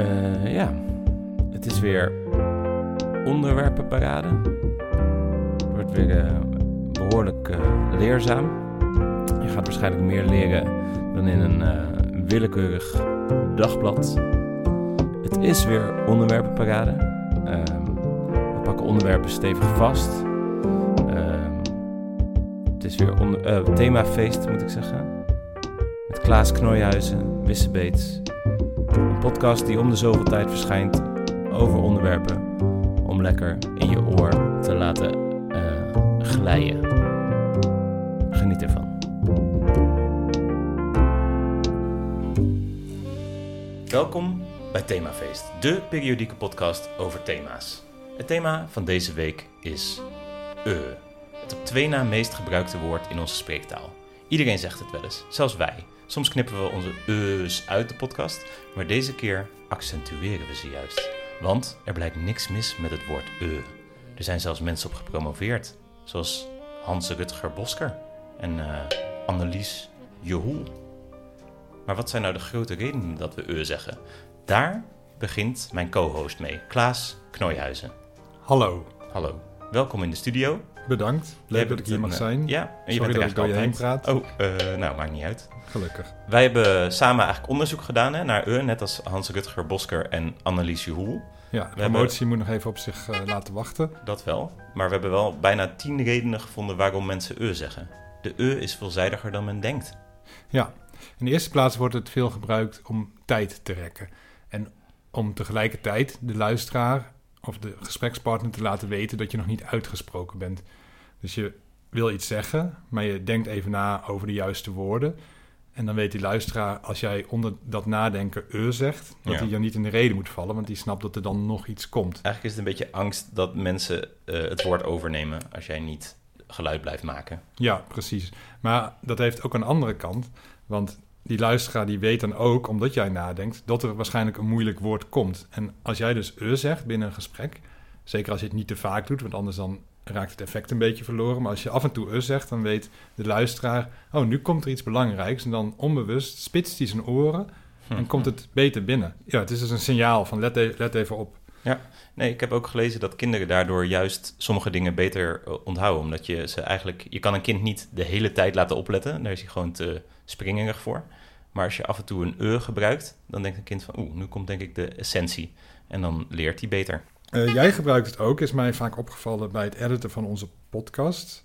Eh, ja, het is weer onderwerpenparade. Het wordt weer eh, behoorlijk eh, leerzaam. Je gaat waarschijnlijk meer leren dan in een willekeurig dagblad. Het is weer onderwerpenparade. Ehm, we pakken onderwerpen stevig vast. Ehm, het is weer onder, themafeest, moet ik zeggen. Met Klaas Knooihuizen, Wisse Beets. Podcast die om de zoveel tijd verschijnt over onderwerpen om lekker in je oor te laten eh, glijden. Geniet ervan. Welkom bij Themafeest, de periodieke podcast over thema's. Het thema van deze week is e. Het op twee na meest gebruikte woord in onze spreektaal. Iedereen zegt het wel eens, zelfs wij. Soms knippen we onze e's uit de podcast, maar deze keer accentueren we ze juist. Want er blijkt niks mis met het woord e. Er zijn zelfs mensen op gepromoveerd, zoals Hans Rutger Bosker en eh, Annelies Jehoel. Maar wat zijn nou de grote redenen dat we e zeggen? Daar begint mijn co-host mee, Klaas Knooihuizen. Hallo, Hallo, welkom in de studio. Bedankt. Leuk dat ik hier een, mag eh, zijn. Ja, en je Sorry bent er dat ik heen altijd. Oh, eh, nou, maakt niet uit. Gelukkig. Wij hebben samen eigenlijk onderzoek gedaan hè, naar E, net als Hans Rutger Bosker en Annelies Jehoel. Ja, de hebben- promotie moet nog even op zich eh, laten wachten. Dat wel. Maar we hebben wel bijna tien redenen gevonden waarom mensen E zeggen. De E is veelzijdiger dan men denkt. Ja, in de eerste plaats wordt het veel gebruikt om tijd te rekken. En om tegelijkertijd de luisteraar of de gesprekspartner te laten weten dat je nog niet uitgesproken bent. Dus je wil iets zeggen, maar je denkt even na over de juiste woorden. En dan weet die luisteraar, als jij onder dat nadenken e zegt, dat Ja. hij dan niet in de reden moet vallen, want die snapt dat er dan nog iets komt. Eigenlijk is het een beetje angst dat mensen eh, het woord overnemen als jij niet geluid blijft maken. Ja, precies. Maar dat heeft ook een andere kant. Want die luisteraar die weet dan ook, omdat jij nadenkt, dat er waarschijnlijk een moeilijk woord komt. En als jij dus e zegt binnen een gesprek, zeker als je het niet te vaak doet, want anders dan raakt het effect een beetje verloren. Maar als je af en toe e zegt, dan weet de luisteraar, oh, nu komt er iets belangrijks. En dan onbewust spitst hij zijn oren en komt het beter binnen. Ja, het is dus een signaal van let, e- let even op. Nee, ik heb ook gelezen dat kinderen daardoor juist sommige dingen beter eh, onthouden. Omdat je ze eigenlijk... Je kan een kind niet de hele tijd laten opletten. Daar is hij gewoon te springerig voor. Maar als je af en toe een e gebruikt, dan denkt een kind van... Oeh, nu komt denk ik de essentie. En dan leert hij beter. Eh, jij gebruikt het ook, is mij vaak opgevallen bij het editen van onze podcast.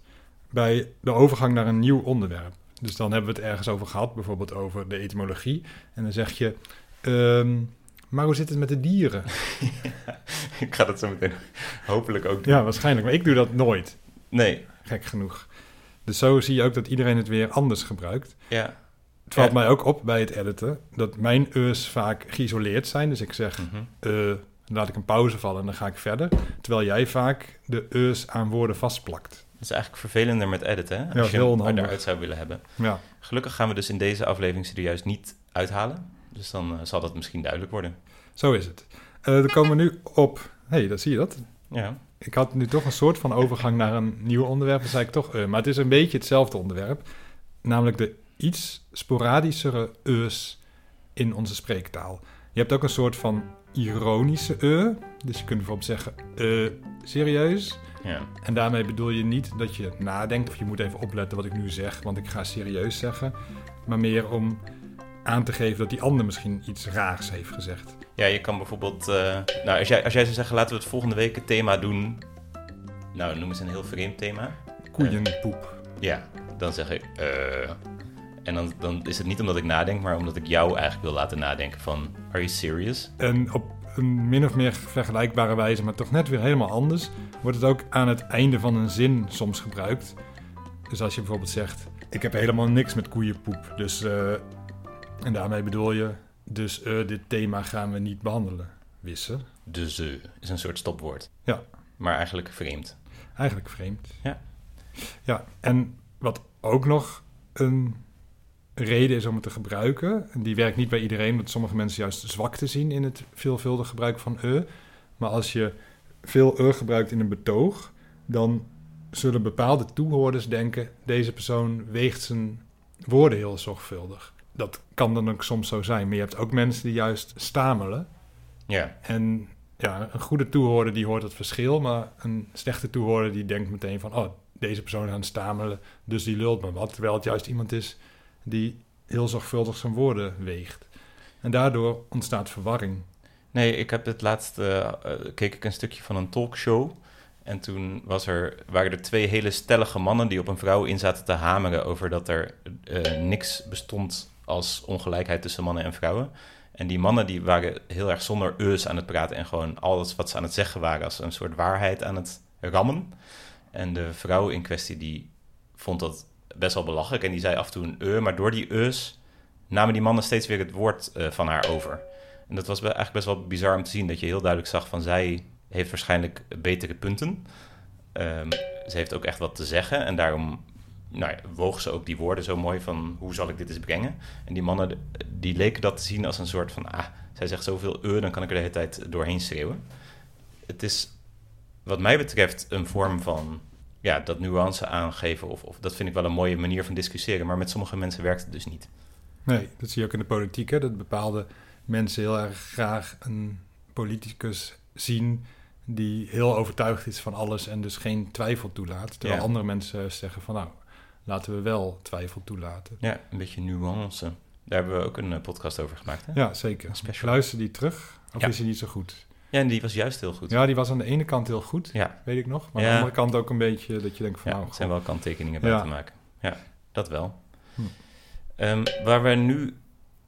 Bij de overgang naar een nieuw onderwerp. Dus dan hebben we het ergens over gehad, bijvoorbeeld over de etymologie. En dan zeg je, ehm, maar hoe zit het met de dieren? ik ga dat zo meteen hopelijk ook doen. Ja, waarschijnlijk, maar ik doe dat nooit, Nee, gek genoeg. Dus zo zie je ook dat iedereen het weer anders gebruikt. ja. Het valt Ja. mij ook op bij het editen dat mijn e's vaak geïsoleerd zijn. Dus ik zeg, dan laat ik een pauze vallen en dan ga ik verder. Terwijl jij vaak de e's aan woorden vastplakt. Dat is eigenlijk vervelender met editen, hè? Ja, Als je heel hem onhandig. eruit zou willen hebben. Ja. Gelukkig gaan we dus in deze aflevering ze er juist niet uithalen. Dus dan eh, zal dat misschien duidelijk worden. Zo is het. Eh dan komen we nu op. Hé, hey, dat zie je dat? Ja, Ik had nu toch een soort van overgang naar een nieuw onderwerp. Dan zei ik toch, eh, maar het is een beetje hetzelfde onderwerp. Namelijk de iets sporadischere e's in onze spreektaal. Je hebt ook een soort van ironische e. Dus je kunt bijvoorbeeld zeggen, eh, serieus? ja. En daarmee bedoel je niet dat je nadenkt of je moet even opletten wat ik nu zeg, want ik ga serieus zeggen. Maar meer om aan te geven dat die ander misschien iets raars heeft gezegd. Ja, je kan bijvoorbeeld... eh, nou, als jij, als jij zou zeggen, laten we het volgende week het thema doen... Nou, noem eens een heel vreemd thema. Koeienpoep. Ja, dan zeg ik... eh en dan, dan is het niet omdat ik nadenk, maar omdat ik jou eigenlijk wil laten nadenken van... Are you serious? En op een min of meer vergelijkbare wijze, maar toch net weer helemaal anders, wordt het ook aan het einde van een zin soms gebruikt. Dus als je bijvoorbeeld zegt: Ik heb helemaal niks met koeienpoep. Dus, eh, en daarmee bedoel je, dus eh, dit thema gaan we niet behandelen. Wissen. De ze is een soort stopwoord. Ja. Maar eigenlijk vreemd. Eigenlijk vreemd. Ja. Ja, en wat ook nog een reden is om het te gebruiken, en die werkt niet bij iedereen, omdat sommige mensen juist zwakte zien in het veelvuldig gebruik van e. Maar als je veel e gebruikt in een betoog, dan zullen bepaalde toehoorders denken, deze persoon weegt zijn woorden heel zorgvuldig. Dat kan dan ook soms zo zijn, maar je hebt ook mensen die juist stamelen. Ja, En ja, een goede toehoorder die hoort het verschil, maar een slechte toehoorder die denkt meteen van, oh, deze persoon aan het stamelen, dus die lult me wat. Terwijl het juist iemand is die heel zorgvuldig zijn woorden weegt. En daardoor ontstaat verwarring. Nee, ik heb het laatst eh, eh, keek ik een stukje van een talkshow. En toen was er, waren er twee hele stellige mannen die op een vrouw in zaten te hameren over dat er eh, niks bestond als ongelijkheid tussen mannen en vrouwen. En die mannen die waren heel erg zonder eus aan het praten en gewoon alles wat ze aan het zeggen waren als een soort waarheid aan het rammen. En de vrouw in kwestie die vond dat best wel belachelijk en die zei af en toe een eu, maar door die eus namen die mannen steeds weer het woord eh, van haar over. En dat was eigenlijk best wel bizar om te zien dat je heel duidelijk zag van zij heeft waarschijnlijk betere punten. Ehm, ze heeft ook echt wat te zeggen en daarom nou ja, woog ze ook die woorden zo mooi van hoe zal ik dit eens brengen. En die mannen die leken dat te zien als een soort van ah, zij zegt zoveel eu, dan kan ik er de hele tijd doorheen schreeuwen. Het is wat mij betreft een vorm van ja, dat nuance aangeven of, of dat vind ik wel een mooie manier van discussiëren, maar met sommige mensen werkt het dus niet. Nee, dat zie je ook in de politiek, hè, dat bepaalde mensen heel erg graag een politicus zien die heel overtuigd is van alles en dus geen twijfel toelaat. Terwijl Ja. andere mensen zeggen van nou, laten we wel twijfel toelaten. Ja, een beetje nuance. Daar hebben we ook een eh, podcast over gemaakt. Hè? Ja, zeker. Special. Luister die terug of Ja. is hij niet zo goed? Ja, en die was juist heel goed. Ja, die was aan de ene kant heel goed, Ja, weet ik nog. Maar Ja. aan de andere kant ook een beetje dat je denkt van ja nou, er zijn wel kanttekeningen bij te maken. Ja, dat wel. Hm. Ehm, waar we nu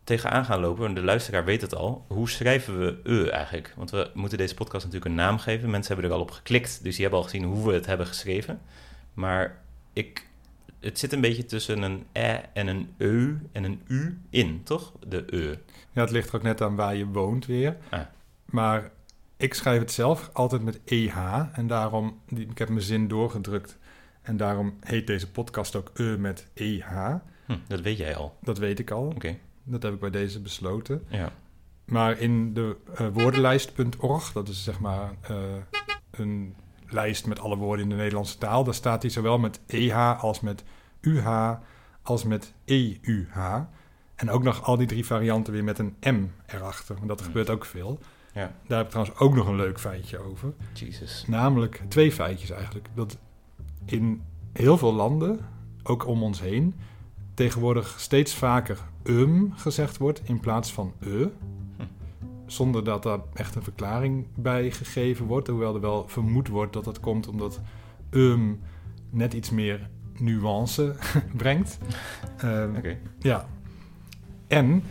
tegenaan gaan lopen, en de luisteraar weet het al, hoe schrijven we e eigenlijk? Want we moeten deze podcast natuurlijk een naam geven. Mensen hebben er al op geklikt, dus die hebben al gezien hoe we het hebben geschreven. Maar ik, het zit een beetje tussen een e en een eu en een u in, toch? De e. ja, het ligt er ook net aan waar je woont weer. Ah. Maar ik schrijf het zelf altijd met EH en daarom, ik heb mijn zin doorgedrukt. En daarom heet deze podcast ook E met EH. Hm, dat weet jij al. Dat weet ik al. Oké, Dat heb ik bij deze besloten. ja. Maar in de eh, woordenlijst.org, dat is zeg maar eh, een lijst met alle woorden in de Nederlandse taal, daar staat hij zowel met EH als met UH als met EUH. En ook nog al die drie varianten weer met een M erachter. Want dat gebeurt ook veel. Ja. Daar heb ik trouwens ook nog een leuk feitje over. Jesus. Namelijk twee feitjes eigenlijk. Dat in heel veel landen, ook om ons heen, tegenwoordig steeds vaker um gezegd wordt in plaats van e. Zonder dat daar echt een verklaring bij gegeven wordt. Hoewel er wel vermoed wordt dat dat komt omdat um net iets meer nuance brengt. Oké. ja. En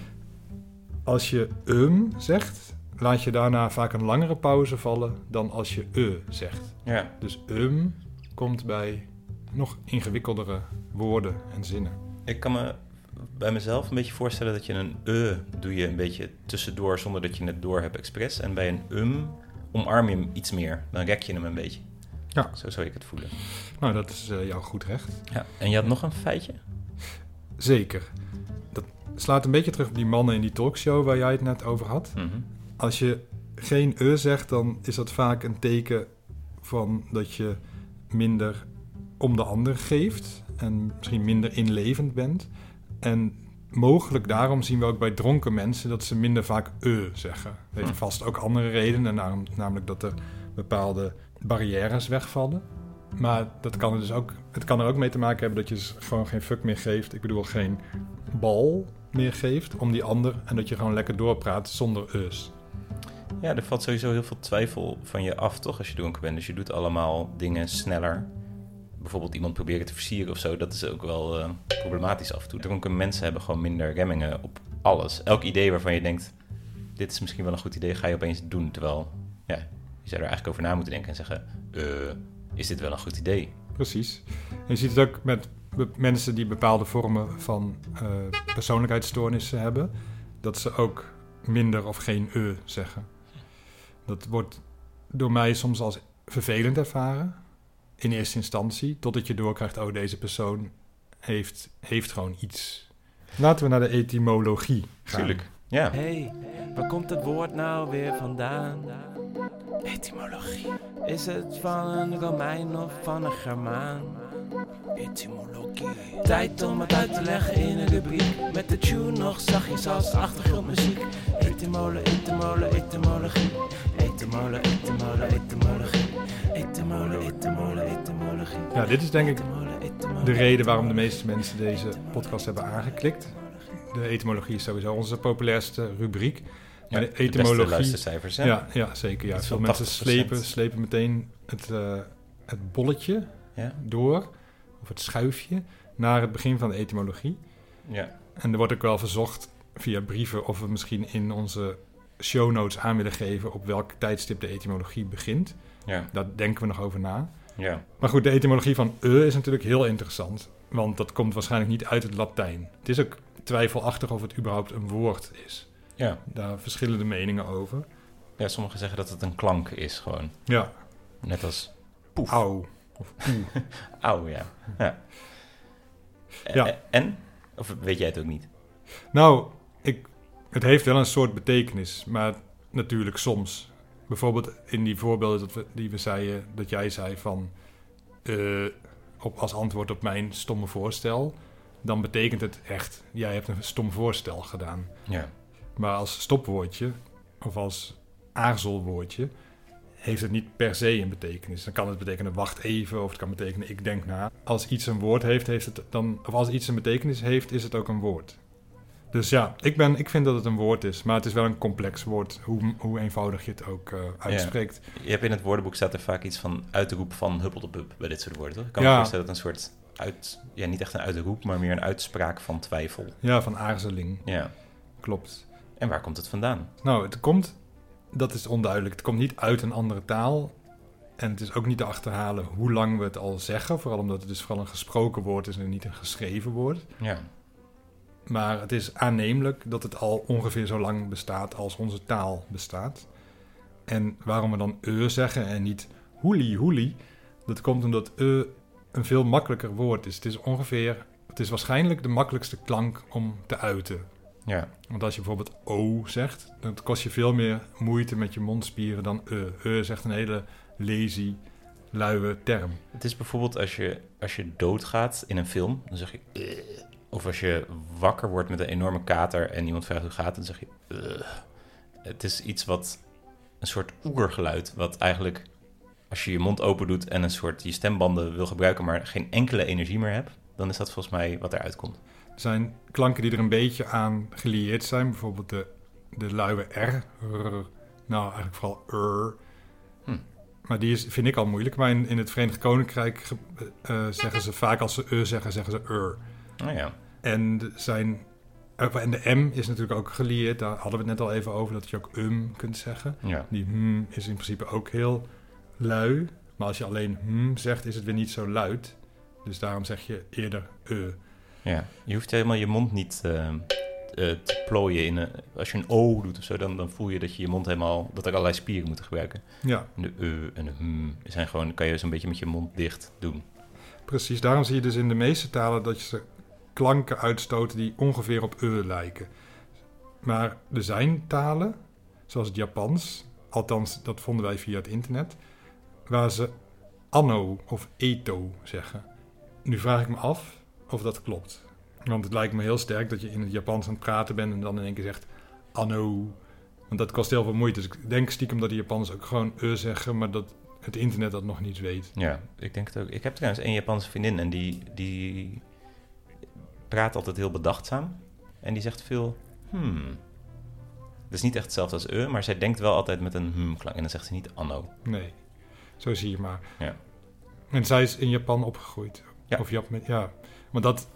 als je um zegt, laat je daarna vaak een langere pauze vallen dan als je e zegt. Ja, Dus um komt bij nog ingewikkeldere woorden en zinnen. Ik kan me bij mezelf een beetje voorstellen dat je een e doe je een beetje tussendoor zonder dat je het door hebt expres. En bij een um omarm je hem iets meer. Dan rek je hem een beetje. Ja. Zo zou ik het voelen. Nou, dat is eh, jouw goed recht. Ja. En je had nog een feitje? Zeker. Dat slaat een beetje terug op die mannen in die talkshow waar jij het net over had. Mhm. Als je geen e zegt, dan is dat vaak een teken van dat je minder om de ander geeft en misschien minder inlevend bent. En mogelijk daarom zien we ook bij dronken mensen dat ze minder vaak e zeggen. Dat heeft Hm. vast ook andere redenen, nam- namelijk dat er bepaalde barrières wegvallen. Maar dat kan er dus ook, het kan er ook mee te maken hebben dat je dus gewoon geen fuck meer geeft. Ik bedoel, geen bal meer geeft om die ander. En dat je gewoon lekker doorpraat zonder eus. Ja, er valt sowieso heel veel twijfel van je af, toch, als je dronken bent. Dus je doet allemaal dingen sneller. Bijvoorbeeld iemand proberen te versieren of zo. Dat is ook wel eh, problematisch af en toe. Dronken mensen hebben gewoon minder remmingen op alles. Elk idee waarvan je denkt, dit is misschien wel een goed idee, ga je opeens doen. Terwijl, ja, je zou er eigenlijk over na moeten denken en zeggen, eh, is dit wel een goed idee? Precies. En je ziet het ook met mensen die bepaalde vormen van eh, persoonlijkheidsstoornissen hebben. Dat ze ook minder of geen e zeggen. Dat wordt door mij soms als vervelend ervaren. In eerste instantie. Totdat je doorkrijgt, oh deze persoon heeft, heeft gewoon iets. Laten we naar de etymologie gaan. Tuurlijk. Ja. Hey, waar komt het woord nou weer vandaan? Etymologie. Is het van een Romein of van een Germaan? Etymologie. Tijd om het uit te leggen in een rubriek. Met de tune nog zachtjes als achtergrondmuziek. Etymolo, etymolo. etymolo, etymologie. Etymolo, etymolo, etymologie. Etymolo, etymolo, etymologie. Ja, dit is denk ik de reden waarom de meeste mensen deze podcast hebben aangeklikt. De etymologie is sowieso onze populairste rubriek. Maar de de beste etymologie... luistercijfers, hè? Ja, ja, zeker. Ja. Veel mensen 80%. slepen, slepen meteen het, eh, het bolletje Ja? door, of het schuifje, naar het begin van de etymologie. Ja. En er wordt ook wel verzocht via brieven of we misschien in onze show notes aan willen geven op welk tijdstip de etymologie begint. Ja. Daar denken we nog over na. Ja. Maar goed, de etymologie van e is natuurlijk heel interessant, want dat komt waarschijnlijk niet uit het Latijn. Het is ook twijfelachtig of het überhaupt een woord is. Ja. Daar verschillen de meningen over. ja, sommigen zeggen dat het een klank is gewoon. Ja, Net als poef. auw. Of ja. ja. Ja. Eh, En? Of weet jij het ook niet? Nou, ik, het heeft wel een soort betekenis, maar natuurlijk soms. Bijvoorbeeld in die voorbeelden dat we, die we zeiden, dat jij zei van eh, op, als antwoord op mijn stomme voorstel, dan betekent het echt, jij hebt een stom voorstel gedaan. Ja. Maar als stopwoordje of als aarzelwoordje heeft het niet per se een betekenis. Dan kan het betekenen wacht even of het kan betekenen ik denk na. Als iets een woord heeft, heeft het dan, of als iets een betekenis heeft, is het ook een woord. Dus ja, ik, ben, ik vind dat het een woord is, maar het is wel een complex woord, hoe, hoe eenvoudig je het ook eh, uitspreekt. Je hebt in het woordenboek staat er vaak iets van uitroep van huppeldepup bij dit soort woorden, toch? Ik kan me Ja. voorstellen dat het een soort uit... Ja, niet echt een uitroep, maar meer een uitspraak van twijfel. Ja, van aarzeling, Ja. klopt. En waar komt het vandaan? Nou, het komt, dat is onduidelijk. Het komt niet uit een andere taal. En het is ook niet te achterhalen hoe lang we het al zeggen. Vooral omdat het dus vooral een gesproken woord is en niet een geschreven woord. Ja. Maar het is aannemelijk dat het al ongeveer zo lang bestaat als onze taal bestaat. En waarom we dan e zeggen en niet hoeli hoeli, dat komt omdat e een veel makkelijker woord is. Het is ongeveer, het is waarschijnlijk de makkelijkste klank om te uiten. Ja. Want als je bijvoorbeeld O zegt, dan kost je veel meer moeite met je mondspieren dan E. E zegt een hele lazy, luie term. Het is bijvoorbeeld als je, als je doodgaat in een film, dan zeg je... "Ugh." Of als je wakker wordt met een enorme kater en iemand vraagt hoe gaat dan zeg je... Het is iets wat... Een soort oergeluid, wat eigenlijk... Als je je mond open doet en een soort je stembanden wil gebruiken, maar geen enkele energie meer hebt, dan is dat volgens mij wat eruit komt. Er zijn klanken die er een beetje aan gelieerd zijn. Bijvoorbeeld de, de luie R. Nou, eigenlijk vooral R. Hm. Maar die is, vind ik al moeilijk. Maar in, in het Verenigd Koninkrijk eh, zeggen ze vaak als ze E zeggen, zeggen ze R. Nou ja, En zijn, en de M is natuurlijk ook gelieerd. Daar hadden we het net al even over, dat je ook um kunt zeggen. ja. Die hmm is in principe ook heel lui. Maar als je alleen hmm zegt, is het weer niet zo luid. Dus daarom zeg je eerder e. ja. Je hoeft helemaal je mond niet eh, eh, te plooien. In een, als je een O doet of zo, dan, dan voel je dat je je mond helemaal... dat er allerlei spieren moeten gebruiken. Ja, En de E en de hm zijn gewoon... kan je zo'n beetje met je mond dicht doen. precies. Daarom zie je dus in de meeste talen dat je ze klanken uitstoten die ongeveer op e lijken. Maar er zijn talen, zoals het Japans, althans dat vonden wij via het internet, waar ze anno of eto zeggen. Nu vraag ik me af of dat klopt. Want het lijkt me heel sterk dat je in het Japans aan het praten bent en dan in één keer zegt anno. Want dat kost heel veel moeite. Dus ik denk stiekem dat de Japanners ook gewoon e zeggen, maar dat het internet dat nog niet weet. Ja, ik denk het ook. Ik heb trouwens één Japanse vriendin en die, die praat altijd heel bedachtzaam. En die zegt veel hmm. Het is niet echt hetzelfde als e, maar zij denkt wel altijd met een hmm klank. En dan zegt ze niet anno. Nee, zo zie je maar. Ja. En zij is in Japan opgegroeid. Ja. Of Jap ja. Maar dat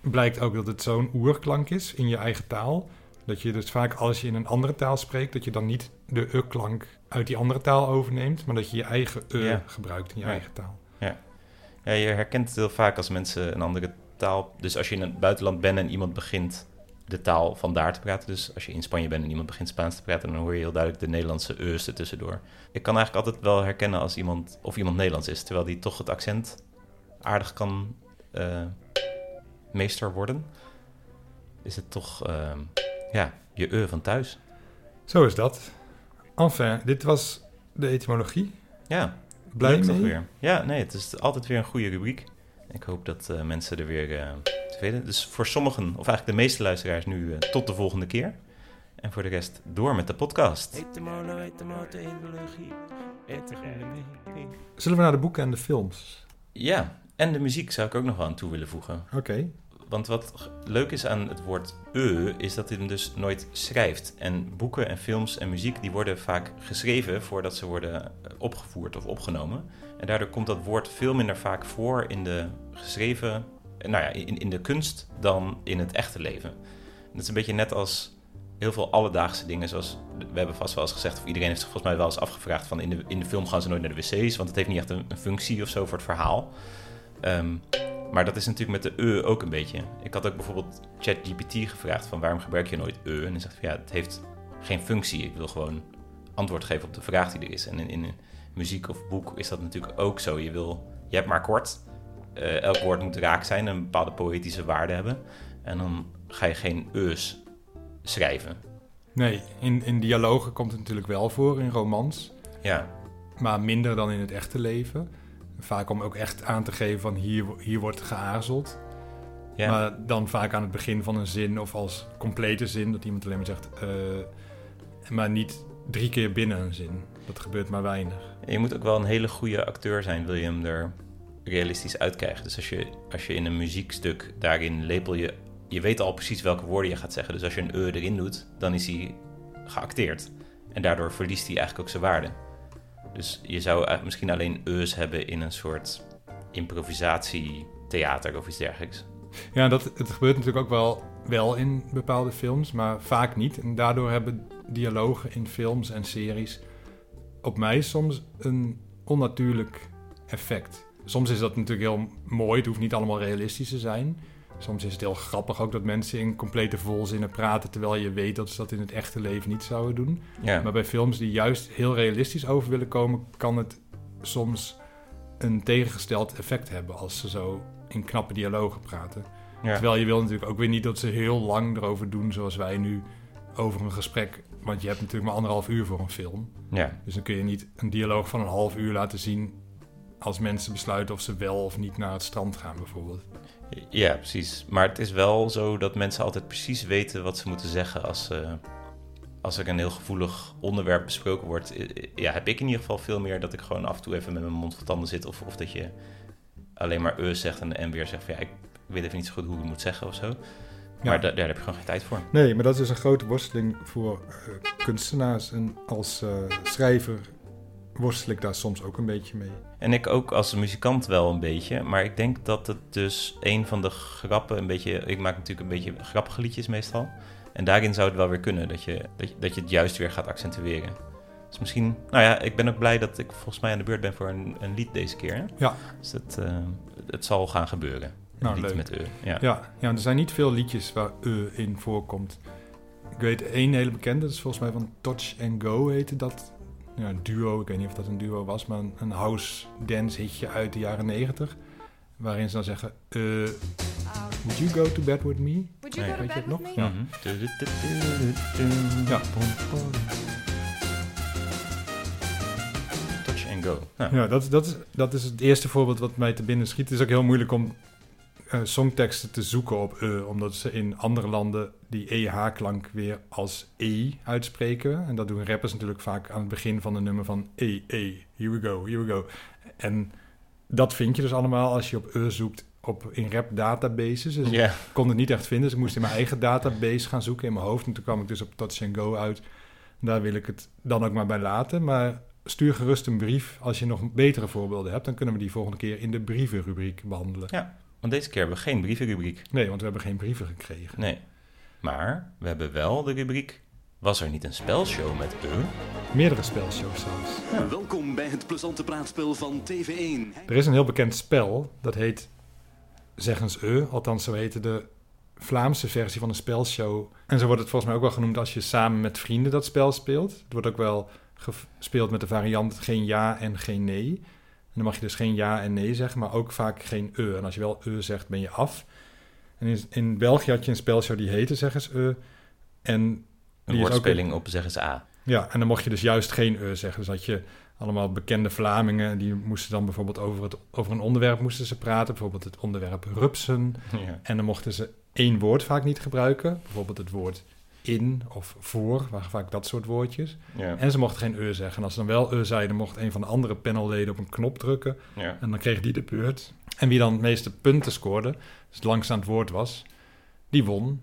blijkt ook dat het zo'n oerklank is in je eigen taal. Dat je dus vaak als je in een andere taal spreekt, dat je dan niet de e-klank uit die andere taal overneemt, maar dat je je eigen e Ja. gebruikt in je Ja. eigen taal. Ja, je herkent het heel vaak als mensen een andere taal... Dus als je in het buitenland bent en iemand begint de taal van daar te praten... Dus als je in Spanje bent en iemand begint Spaans te praten... dan hoor je heel duidelijk de Nederlandse e's er tussendoor. Ik kan eigenlijk altijd wel herkennen als iemand... of iemand Nederlands is, terwijl die toch het accent aardig kan eh, meester worden. Is het toch, eh, ja, je e van thuis. Zo is dat. Enfin, dit was de etymologie. Ja, Blij mee? weer. Ja, nee, het is altijd weer een goede rubriek. Ik hoop dat eh, mensen er weer eh tevreden Dus voor sommigen, of eigenlijk de meeste luisteraars nu, eh, tot de volgende keer. En voor de rest door met de podcast. Zullen we naar de boeken en de films? Ja, en de muziek zou ik ook nog wel aan toe willen voegen. Oké. Want wat leuk is aan het woord e, is dat hij hem dus nooit schrijft. En boeken en films en muziek die worden vaak geschreven voordat ze worden eh, opgevoerd of opgenomen. En daardoor komt dat woord veel minder vaak voor in de geschreven, eh, nou ja, in, in de kunst dan in het echte leven. En dat is een beetje net als heel veel alledaagse dingen, zoals we hebben vast wel eens gezegd, of iedereen heeft zich volgens mij wel eens afgevraagd van in de, in de film gaan ze nooit naar de wc's, want het heeft niet echt een, functie of zo voor het verhaal. Ehm, maar dat is natuurlijk met de e ook een beetje. Ik had ook bijvoorbeeld ChatGPT gevraagd van waarom gebruik je nooit e? En hij zegt van ja, het heeft geen functie. Ik wil gewoon antwoord geven op de vraag die er is. En in, in muziek of boek is dat natuurlijk ook zo. Je, wil, je hebt maar kort. Eh, elk woord moet raak zijn en een bepaalde poëtische waarde hebben. En dan ga je geen e's schrijven. Nee, in, in dialogen komt het natuurlijk wel voor, in romans. Ja, Maar minder dan in het echte leven. Vaak om ook echt aan te geven van hier, hier wordt geaarzeld. ja. Maar dan vaak aan het begin van een zin of als complete zin. Dat iemand alleen maar zegt, eh, maar niet drie keer binnen een zin. Dat gebeurt maar weinig. En je moet ook wel een hele goede acteur zijn, wil je hem er realistisch uitkrijgen. Dus als je, als je in een muziekstuk daarin lepel je... Je weet al precies welke woorden je gaat zeggen. Dus als je een e erin doet, dan is hij geacteerd. En daardoor verliest hij eigenlijk ook zijn waarde. Dus je zou eigenlijk misschien alleen e's hebben in een soort improvisatietheater of iets dergelijks. Ja, dat, het gebeurt natuurlijk ook wel, wel in bepaalde films, maar vaak niet. En daardoor hebben dialogen in films en series op mij soms een onnatuurlijk effect. Soms is dat natuurlijk heel mooi, het hoeft niet allemaal realistisch te zijn. Soms is het heel grappig ook dat mensen in complete volzinnen praten... terwijl je weet dat ze dat in het echte leven niet zouden doen. Ja, Maar bij films die juist heel realistisch over willen komen... kan het soms een tegengesteld effect hebben als ze zo in knappe dialogen praten. ja. Terwijl je wil natuurlijk ook weer niet dat ze heel lang erover doen zoals wij nu over een gesprek. Want je hebt natuurlijk maar anderhalf uur voor een film. ja. Dus dan kun je niet een dialoog van een half uur laten zien als mensen besluiten of ze wel of niet naar het strand gaan bijvoorbeeld. Ja, precies. Maar het is wel zo dat mensen altijd precies weten wat ze moeten zeggen als, eh, als er een heel gevoelig onderwerp besproken wordt. Ja, heb ik in ieder geval veel meer dat ik gewoon af en toe even met mijn mond vol tanden zit. Of, of dat je alleen maar eh zegt en, en weer zegt van ja, ik weet even niet zo goed hoe ik het moet zeggen of zo. Maar da- daar heb je gewoon geen tijd voor. Nee, maar dat is dus een grote worsteling voor eh, kunstenaars. En als schrijver worstel ik daar soms ook een beetje mee. En ik ook als muzikant wel een beetje. Maar ik denk dat het dus een van de grappen een beetje... Ik maak natuurlijk een beetje grappige liedjes meestal. En daarin zou het wel weer kunnen dat je, dat je, dat je het juist weer gaat accentueren. Dus misschien... Nou ja, ik ben ook blij dat ik volgens mij aan de beurt ben voor een, een lied deze keer. Hè? Ja. Dus het, eh, het zal gaan gebeuren. Een Nou, lied leuk. met e. Ja. Ja, ja, er zijn niet veel liedjes waar e in voorkomt. Ik weet één hele bekende, dat is volgens mij van Touch and Go heette dat. Ja, een duo, ik weet niet of dat een duo was, maar een, een house dance hitje uit de jaren negentig. Waarin ze dan zeggen, eh, would you go to bed with me? Would you Nee, go to weet je bed with me? Ja. Ja. Touch and go. Nou, Ja, dat, dat, is, dat is het eerste voorbeeld wat mij te binnen schiet. Het is ook heel moeilijk om eh, songteksten te zoeken op e, omdat ze in andere landen die EH-klank weer als E uitspreken. En dat doen rappers natuurlijk vaak aan het begin van een nummer van E, E, here we go, here we go. En dat vind je dus allemaal als je op e zoekt op, in rap databases. Dus ja. ik kon het niet echt vinden, dus ik moest in mijn eigen database gaan zoeken in mijn hoofd. En toen kwam ik dus op Touch and Go uit. Daar wil ik het dan ook maar bij laten. Maar stuur gerust een brief als je nog betere voorbeelden hebt. Dan kunnen we die volgende keer in de brievenrubriek behandelen. Ja. Want deze keer hebben we geen brievenrubriek. Nee, want we hebben geen brieven gekregen. Nee. Maar we hebben wel de rubriek... Was er niet een spelshow met e? Meerdere spelshows zelfs. Welkom bij het plezante praatspel van TV1. Er is een heel bekend spel, dat heet Zeggens E. Althans, zo heette de Vlaamse versie van een spelshow. En zo wordt het volgens mij ook wel genoemd als je samen met vrienden dat spel speelt. Het wordt ook wel gespeeld met de variant geen ja en geen nee. En dan mag je dus geen ja en nee zeggen, maar ook vaak geen e. En als je wel e zegt, ben je af. En in, in België had je een spelshow die heette Zeggens E. En Een is ook woordspeling op zeg eens A. ja, en dan mocht je dus juist geen e zeggen. Dus had je allemaal bekende Vlamingen... die moesten dan bijvoorbeeld over, het, over een onderwerp moesten ze praten. Bijvoorbeeld het onderwerp rupsen. Ja. En dan mochten ze één woord vaak niet gebruiken. Bijvoorbeeld het woord in of voor, waren vaak dat soort woordjes. Ja. En ze mochten geen e zeggen. En als ze dan wel e zeiden, mocht een van de andere panelleden op een knop drukken. ja. En dan kreeg die de beurt. En wie dan het meeste punten scoorde, dus aan het woord was, die won.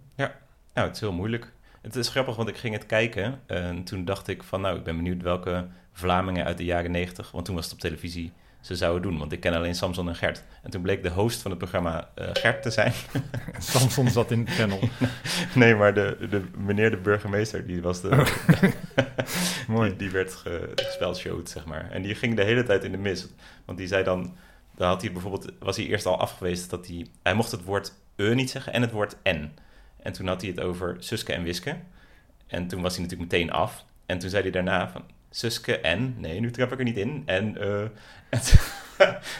Nou, het is heel moeilijk. Het is grappig, want ik ging het kijken en toen dacht ik van, nou, ik ben benieuwd welke Vlamingen uit de jaren negentig, want toen was het op televisie, ze zouden doen. Want ik ken alleen Samson en Gert. En toen bleek de host van het programma eh, Gert te zijn. Samson zat in het panel. nee, maar de, de meneer de burgemeester, die was de... Mooi. Die, die werd ge, gespelshowd, zeg maar. En die ging de hele tijd in de mis. Want die zei dan... Dan had hij bijvoorbeeld, was hij eerst al afgewezen dat hij... Hij mocht het woord e niet zeggen en het woord en. En toen had hij het over Suske en Wiske. En toen was hij natuurlijk meteen af. En toen zei hij daarna van... Suske en... Nee, nu trap ik er niet in. En... eh en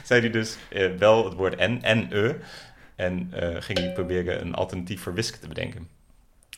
zei hij dus eh, wel het woord en en e. En eh, ging hij proberen een alternatief voor Wiske te bedenken.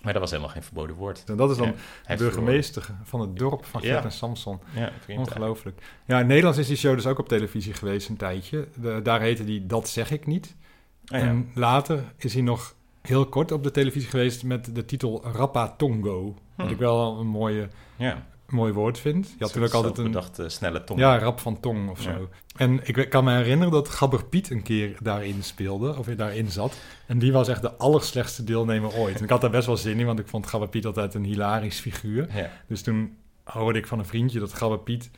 Maar dat was helemaal geen verboden woord. En dat is dan Ja, de burgemeester van het dorp van Gert Ja. en Samson. Ja, Ongelooflijk. Ja, in Nederlands is die show dus ook op televisie geweest een tijdje. De- daar heette die Dat zeg ik niet. ja. En later is hij nog heel kort op de televisie geweest met de titel Rappa Tongo. Wat Hm. ik wel een mooie, Ja, mooi woord vind. Je had toen ook altijd een bedacht snelle tong. ja, rap van tong of Ja. zo. En ik kan me herinneren dat Gabber Piet een keer daarin speelde, of daarin zat. En die was echt de allerslechtste deelnemer ooit. En ik had daar best wel zin in, want ik vond Gabber Piet altijd een hilarisch figuur. Ja. Dus toen hoorde ik van een vriendje dat Gabber Piet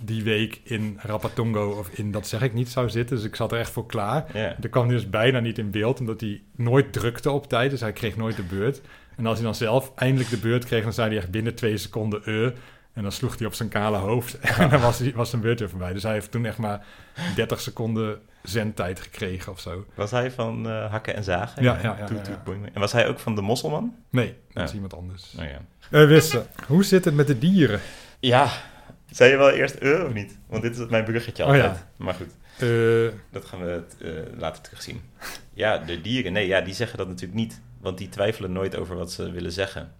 die week in Rapatongo of in Dat zeg ik niet zou zitten. Dus ik zat er echt voor klaar. Ja. Er kwam hij dus bijna niet in beeld, omdat hij nooit drukte op tijd. Dus hij kreeg nooit de beurt. En als hij dan zelf eindelijk de beurt kreeg, dan zei hij echt binnen twee seconden eh. En dan sloeg hij op zijn kale hoofd. En dan was, hij, was zijn beurt voorbij. Dus hij heeft toen echt maar 30 seconden zendtijd gekregen of zo. Was hij van eh, Hakken en Zagen? Ja, ja, ja, Toet. En was hij ook van de Mosselman? Nee, dat is iemand anders. Oh ja. Eh Wisse, hoe zit het met de dieren? Ja. Zei je wel eerst eh of niet? Want dit is mijn bruggetje Oh altijd. Maar goed, Eh, dat gaan we later terugzien. Ja, de dieren. Nee, ja, die zeggen dat natuurlijk niet. Want die twijfelen nooit over wat ze willen zeggen.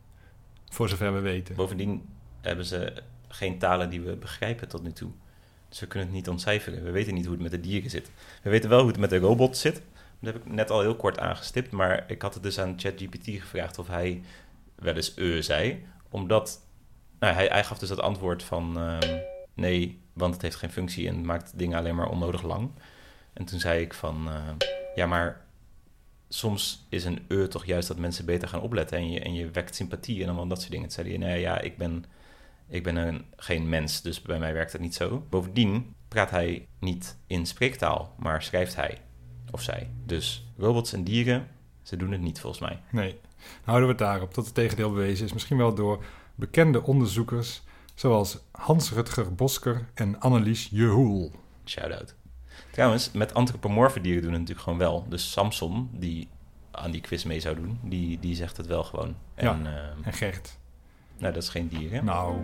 voor zover we weten. Bovendien hebben ze geen talen die we begrijpen tot nu toe. Dus we kunnen het niet ontcijferen. We weten niet hoe het met de dieren zit. We weten wel hoe het met de robots zit. Dat heb ik net al heel kort aangestipt. Maar ik had het dus aan ChatGPT gevraagd of hij wel eens e zei. Omdat nou, hij, hij gaf dus dat antwoord van ehm, nee, want het heeft geen functie en maakt dingen alleen maar onnodig lang. En toen zei ik van eh, ja, maar soms is een e toch juist dat mensen beter gaan opletten en je, en je wekt sympathie en allemaal dat soort dingen. Toen zei hij, nee, ja, ik ben, ik ben een, geen mens, dus bij mij werkt het niet zo. Bovendien praat hij niet in spreektaal, maar schrijft hij of zij. Dus robots en dieren, ze doen het niet volgens mij. Nee, houden we het daarop dat het tegendeel bewezen is. Misschien wel door bekende onderzoekers zoals Hans-Rutger Bosker en Annelies Jehoel. Shout-out. Trouwens, met antropomorfe dieren doen het natuurlijk gewoon wel. Dus Samson, die aan die quiz mee zou doen, die, die zegt het wel gewoon. En, Ja. ehm, En Gert. Nou, dat is geen dier, hè? Nou,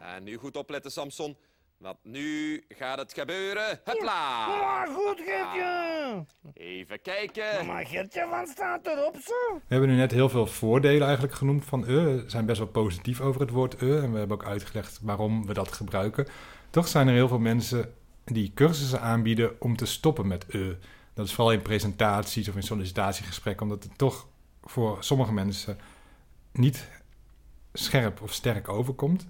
En nu goed opletten, Samson. Want nu gaat het gebeuren. Hopla! Maar goed, Gertje. Even kijken. Maar Gertje, wat staat erop zo? we hebben nu net heel veel voordelen eigenlijk genoemd van e. We zijn best wel positief over het woord e. En we hebben ook uitgelegd waarom we dat gebruiken. Toch zijn er heel veel mensen die cursussen aanbieden om te stoppen met e. Dat is vooral in presentaties of in sollicitatiegesprekken, omdat het toch voor sommige mensen niet scherp of sterk overkomt.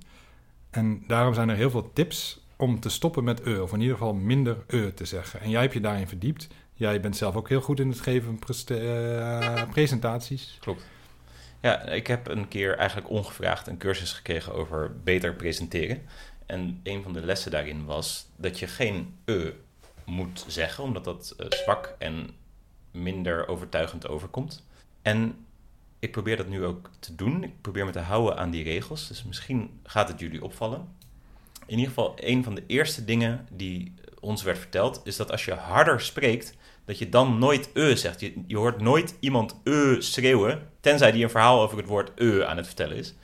En daarom zijn er heel veel tips om te stoppen met e, of in ieder geval minder e te zeggen. En jij hebt je daarin verdiept. Jij bent zelf ook heel goed in het geven van eh, presentaties. Klopt. Ja, ik heb een keer eigenlijk ongevraagd een cursus gekregen over beter presenteren. En een van de lessen daarin was dat je geen e moet zeggen, omdat dat eh, zwak en minder overtuigend overkomt. En ik probeer dat nu ook te doen. Ik probeer me te houden aan die regels. Dus misschien gaat het jullie opvallen. In ieder geval, een van de eerste dingen die ons werd verteld, is dat als je harder spreekt, dat je dan nooit e zegt. Je, je hoort nooit iemand e schreeuwen, tenzij die een verhaal over het woord e aan het vertellen is.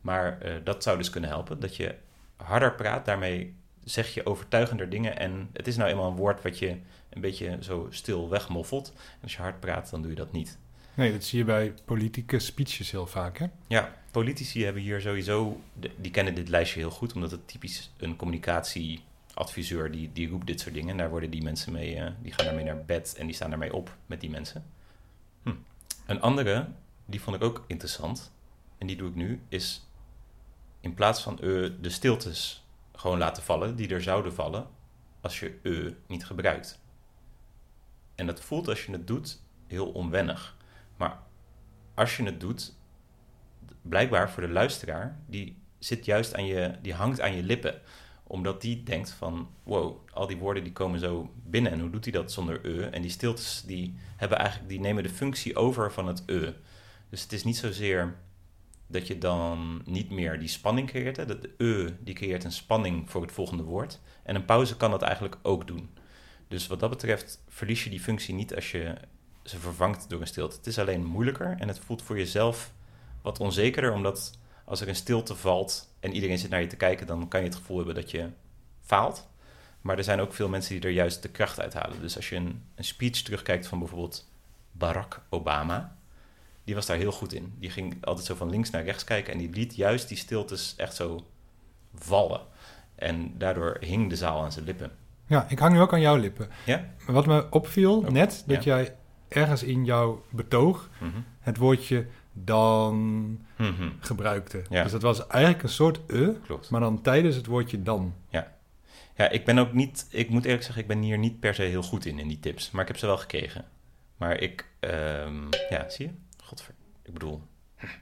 Maar eh, dat zou dus kunnen helpen, dat je harder praat. Daarmee zeg je overtuigender dingen. En het is nou eenmaal een woord wat je een beetje zo stil wegmoffelt. En als je hard praat, dan doe je dat niet. Nee, dat zie je bij politieke speeches heel vaak, hè? Ja, politici hebben hier sowieso, die kennen dit lijstje heel goed, omdat het typisch een communicatieadviseur die, die roept dit soort dingen. En daar worden die mensen mee, eh, die gaan daarmee naar bed en die staan daarmee op met die mensen. Hm. Een andere, die vond ik ook interessant, en die doe ik nu, is in plaats van e de stiltes gewoon laten vallen, die er zouden vallen als je e niet gebruikt. En dat voelt als je het doet heel onwennig. Maar als je het doet, blijkbaar voor de luisteraar, die zit juist aan je, die hangt aan je lippen omdat die denkt van, wow, al die woorden die komen zo binnen. En hoe doet hij dat zonder e? En die stiltes die hebben eigenlijk, die nemen de functie over van het e. Dus het is niet zozeer dat je dan niet meer die spanning creëert. Dat de e die creëert een spanning voor het volgende woord. En een pauze kan dat eigenlijk ook doen. Dus wat dat betreft verlies je die functie niet als je ze vervangt door een stilte. Het is alleen moeilijker en het voelt voor jezelf wat onzekerder, omdat als er een stilte valt en iedereen zit naar je te kijken, dan kan je het gevoel hebben dat je faalt. Maar er zijn ook veel mensen die er juist de kracht uithalen. Dus als je een, een speech terugkijkt van bijvoorbeeld Barack Obama, die was daar heel goed in. Die ging altijd zo van links naar rechts kijken en die liet juist die stiltes echt zo vallen. En daardoor hing de zaal aan zijn lippen. Ja, ik hang nu ook aan jouw lippen. Ja? Wat me opviel Oh, net, dat ja. jij ergens in jouw betoog Mhm. het woordje dan Mhm. gebruikte. Ja. Dus dat was eigenlijk een soort e, Klopt. maar dan tijdens het woordje dan. Ja, ik ben ook niet, ik moet eerlijk zeggen, ik ben hier niet per se heel goed in, in die tips. Maar ik heb ze wel gekregen. Maar ik, ehm, ja, zie je? Godver, ik bedoel,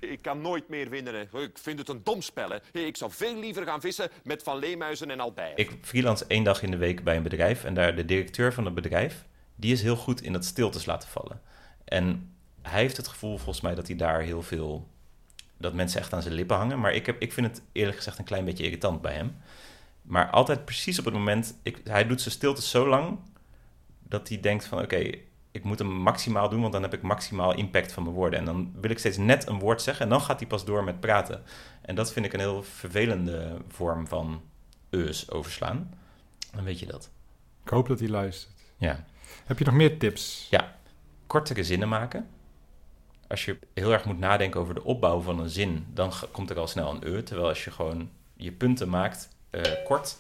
Ik kan nooit meer winnen. Ik vind het een dom spel. Hè. Ik zou veel liever gaan vissen met Van Leemuizen en Albert. ik freelance één dag in de week bij een bedrijf. En daar de directeur van het bedrijf, die is heel goed in dat stiltes laten vallen. En hij heeft het gevoel volgens mij dat hij daar heel veel, dat mensen echt aan zijn lippen hangen. Maar ik, heb, ik vind het eerlijk gezegd een klein beetje irritant bij hem. Maar altijd precies op het moment, ik, hij doet zijn stiltes zo lang dat hij denkt van oké, ik moet hem maximaal doen, want dan heb ik maximaal impact van mijn woorden. En dan wil ik steeds net een woord zeggen en dan gaat hij pas door met praten. En dat vind ik een heel vervelende vorm van eus overslaan. Dan weet je dat. Ik hoop dat hij luistert. Ja. Heb je nog meer tips? Ja, kortere zinnen maken. Als je heel erg moet nadenken over de opbouw van een zin, dan komt er al snel een e. Terwijl als je gewoon je punten maakt eh, kort.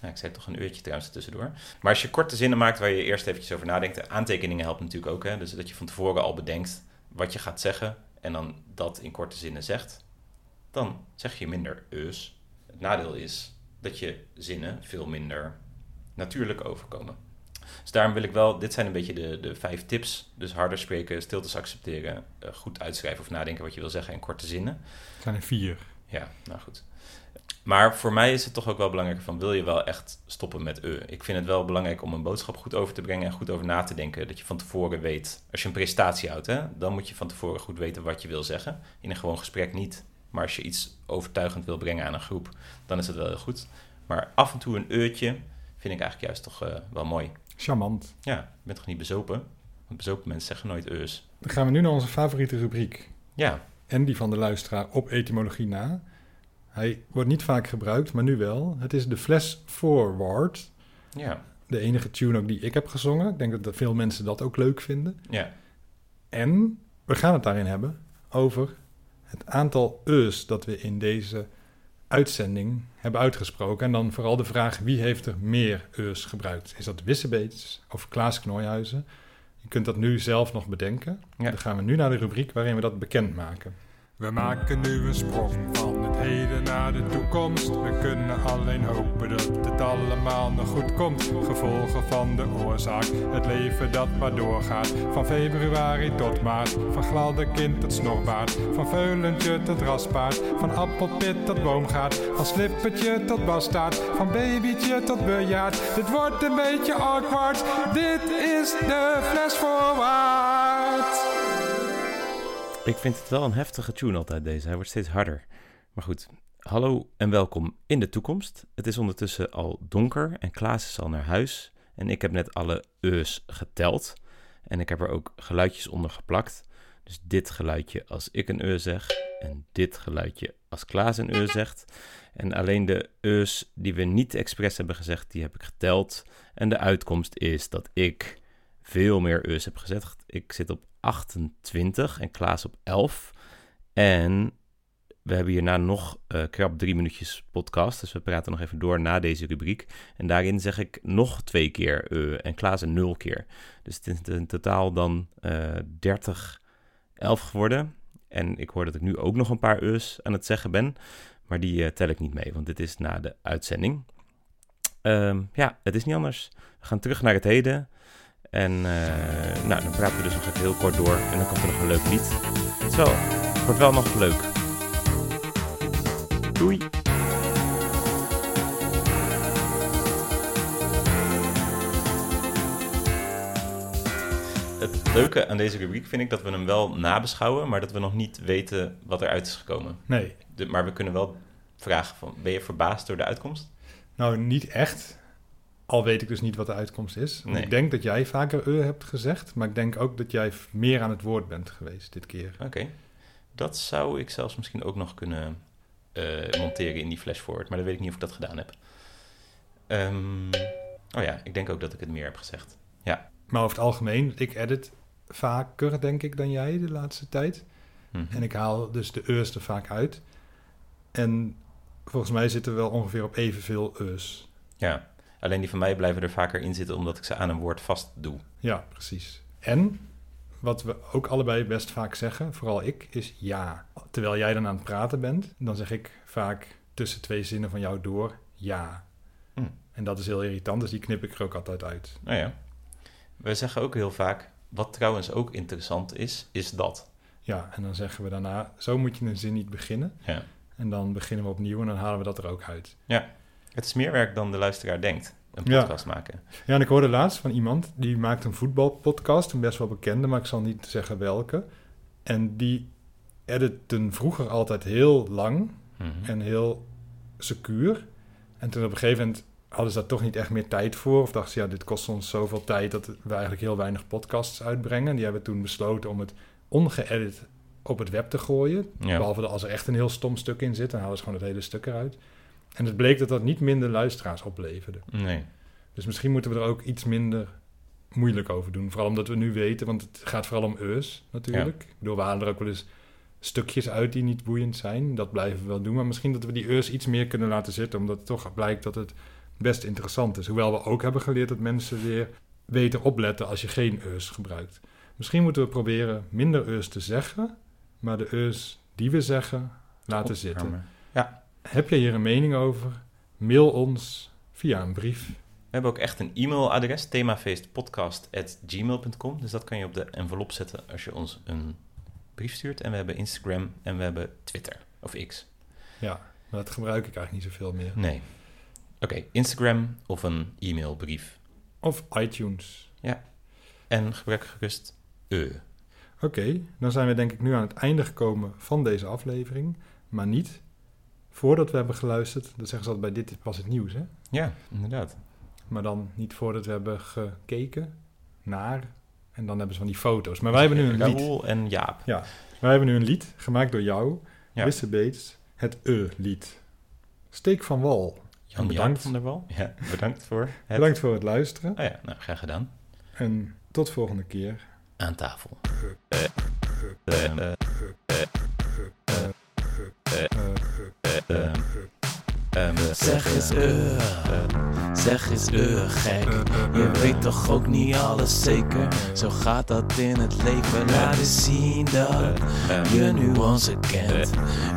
Ja, ik zei toch een uurtje trouwens tussendoor. Maar als je korte zinnen maakt waar je eerst eventjes over nadenkt. Aantekeningen helpt natuurlijk ook. Hè? Dus dat je van tevoren al bedenkt wat je gaat zeggen. En dan dat in korte zinnen zegt. Dan zeg je minder eus. Het nadeel is dat je zinnen veel minder natuurlijk overkomen. Dus daarom wil ik wel, dit zijn een beetje de, de vijf tips. Dus harder spreken, stiltes accepteren, eh, goed uitschrijven of nadenken wat je wil zeggen en korte zinnen. Het zijn er vier. Ja, nou goed. Maar voor mij is het toch ook wel belangrijk van, wil je wel echt stoppen met e? Ik vind het wel belangrijk om een boodschap goed over te brengen en goed over na te denken. Dat je van tevoren weet, als je een presentatie houdt, hè, dan moet je van tevoren goed weten wat je wil zeggen. In een gewoon gesprek niet. Maar als je iets overtuigend wil brengen aan een groep, dan is het wel heel goed. Maar af en toe een eutje vind ik eigenlijk juist toch eh, wel mooi. Charmant. Ja, je bent toch niet bezopen? Want bezopen mensen zeggen nooit eus. Dan gaan we nu naar onze favoriete rubriek. Ja, En die van de luisteraar op etymologie na. Hij wordt niet vaak gebruikt, maar nu wel. Het is de flash forward. ja, De enige tune ook die ik heb gezongen. Ik denk dat veel mensen dat ook leuk vinden. ja. En we gaan het daarin hebben over het aantal eus dat we in deze uitzending hebben uitgesproken. En dan vooral de vraag wie heeft er meer eus gebruikt? Is dat Wissebeets of Klaas Knooihuizen? Je kunt dat nu zelf nog bedenken. Ja. Dan gaan we nu naar de rubriek waarin we dat bekendmaken. We maken nu een sprong van het heden naar de toekomst. We kunnen alleen hopen dat het allemaal nog goed komt. Gevolgen van de oorzaak, het leven dat maar doorgaat. Van februari tot maart, van gladdekind tot snorbaard. Van veulentje tot raspaard, van appelpit tot boomgaard. Van slippertje tot bastaard, van babytje tot bejaard. Dit wordt een beetje awkward, dit is de fles voorwaarts. Ik vind het wel een heftige tune altijd deze. Hij wordt steeds harder. Maar goed, hallo en welkom in de toekomst. Het is ondertussen al donker en Klaas is al naar huis. En ik heb net alle eus geteld. En ik heb er ook geluidjes onder geplakt. Dus dit geluidje als ik een e zeg. En dit geluidje als Klaas een e zegt. En alleen de eus die we niet expres hebben gezegd, die heb ik geteld. En de uitkomst is dat ik veel meer eus heb gezegd. Ik zit op 28 en Klaas op 11. En we hebben hierna nog eh, krap drie minuutjes podcast. Dus we praten nog even door na deze rubriek. En daarin zeg ik nog twee keer eh en Klaas een nul keer. Dus het is in totaal dan eh 30, 11 geworden. En ik hoor dat ik nu ook nog een paar e's aan het zeggen ben. Maar die eh, tel ik niet mee, want dit is na de uitzending. Ehm, ja, het is niet anders. We gaan terug naar het heden. En eh, nou, dan praten we dus nog even heel kort door. En dan komt er nog een leuk lied. Het wordt wel nog leuk. Doei! Het leuke aan deze rubriek vind ik dat we hem wel nabeschouwen, maar dat we nog niet weten wat eruit is gekomen. Nee, De- maar we kunnen wel vragen van, ben je verbaasd door de uitkomst? nou niet echt. Al weet ik dus niet wat de uitkomst is. Nee. Ik denk dat jij vaker e hebt gezegd, maar ik denk ook dat jij meer aan het woord bent geweest dit keer. Oké. Dat zou ik zelfs misschien ook nog kunnen eh, monteren in die flash forward, maar dan weet ik niet of ik dat gedaan heb. Ehm, oh ja, ik denk ook dat ik het meer heb gezegd. Ja. Maar over het algemeen, ik edit vaker denk ik dan jij de laatste tijd. Mhm. En ik haal dus de e's er vaak uit. En volgens mij zitten we wel ongeveer op evenveel e's. Ja, alleen die van mij blijven er vaker in zitten omdat ik ze aan een woord vast doe. Ja, precies. En wat we ook allebei best vaak zeggen, vooral ik, is ja. Terwijl jij dan aan het praten bent, dan zeg ik vaak tussen twee zinnen van jou door ja. Hm. En dat is heel irritant, dus die knip ik er ook altijd uit. Nou ja, we zeggen ook heel vaak, wat trouwens ook interessant is, is dat. Ja, en dan zeggen we daarna, zo moet je een zin niet beginnen. Ja. En dan beginnen we opnieuw en dan halen we dat er ook uit. Het is meer werk dan de luisteraar denkt, een Ja. podcast maken. Ja, en ik hoorde laatst van iemand, die maakt een voetbalpodcast, een best wel bekende, maar ik zal niet zeggen welke. En die editen vroeger altijd heel lang Mhm. en heel secuur. En toen op een gegeven moment hadden ze daar toch niet echt meer tijd voor. Of dachten ze, ja, dit kost ons zoveel tijd dat we eigenlijk heel weinig podcasts uitbrengen. Die hebben toen besloten om het ongeëdit op het web te gooien. Ja. Behalve dat als er echt een heel stom stuk in zit, dan halen ze gewoon het hele stuk eruit. En het bleek dat dat niet minder luisteraars opleverde. Nee. Dus misschien moeten we er ook iets minder moeilijk over doen. Vooral omdat we nu weten, want het gaat vooral om eus natuurlijk. Ik bedoel, we halen er ook wel eens stukjes uit die niet boeiend zijn. Dat blijven we wel doen. Maar misschien dat we die eus iets meer kunnen laten zitten. Omdat het toch blijkt dat het best interessant is. Hoewel we ook hebben geleerd dat mensen weer weten opletten als je geen eus gebruikt. Misschien moeten we proberen minder eus te zeggen. Maar de eus die we zeggen laten zitten. Opwarmen. Heb jij hier een mening over? Mail ons via een brief. We hebben ook echt een e-mailadres, themafeestpodcast.gmail.com. Dus dat kan je op de envelop zetten als je ons een brief stuurt. En we hebben Instagram en we hebben Twitter of X. Ja, maar dat gebruik ik eigenlijk niet zoveel meer. Nee. Oké, Instagram of een e-mailbrief. Of iTunes. En gebruik gerust e. Oké, dan zijn we denk ik nu aan het einde gekomen van deze aflevering. Maar niet voordat we hebben geluisterd. Dat zeggen ze altijd bij Dit was het nieuws, hè? Ja, inderdaad. Maar dan niet voordat we hebben gekeken naar... En dan hebben ze van die foto's. Maar wij hebben nu een lied. Raoul en Jaap. Wij hebben nu een lied, gemaakt door jou, Ja. Wisse Beets. Het E-lied. Steek van wal. Jan bedankt. Van der Wal. Ja, bedankt voor het... Bedankt voor het luisteren. Oh ja, nou, graag gedaan. En tot volgende keer. Aan tafel. Ehm, ehm, ehm, Zeg eens eh, zeg eens eh, gek. Je weet toch ook niet alles zeker. Zo gaat dat in het leven. Laat eens zien dat je nuance kent.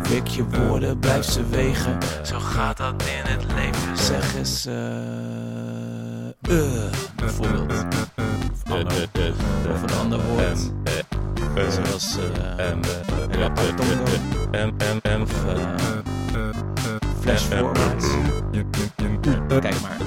Wik je woorden, blijf ze wegen. Zo gaat dat in het leven. Zeg eens eh, eh, bijvoorbeeld. Of een ander woord. Zoals eh, Kijk maar.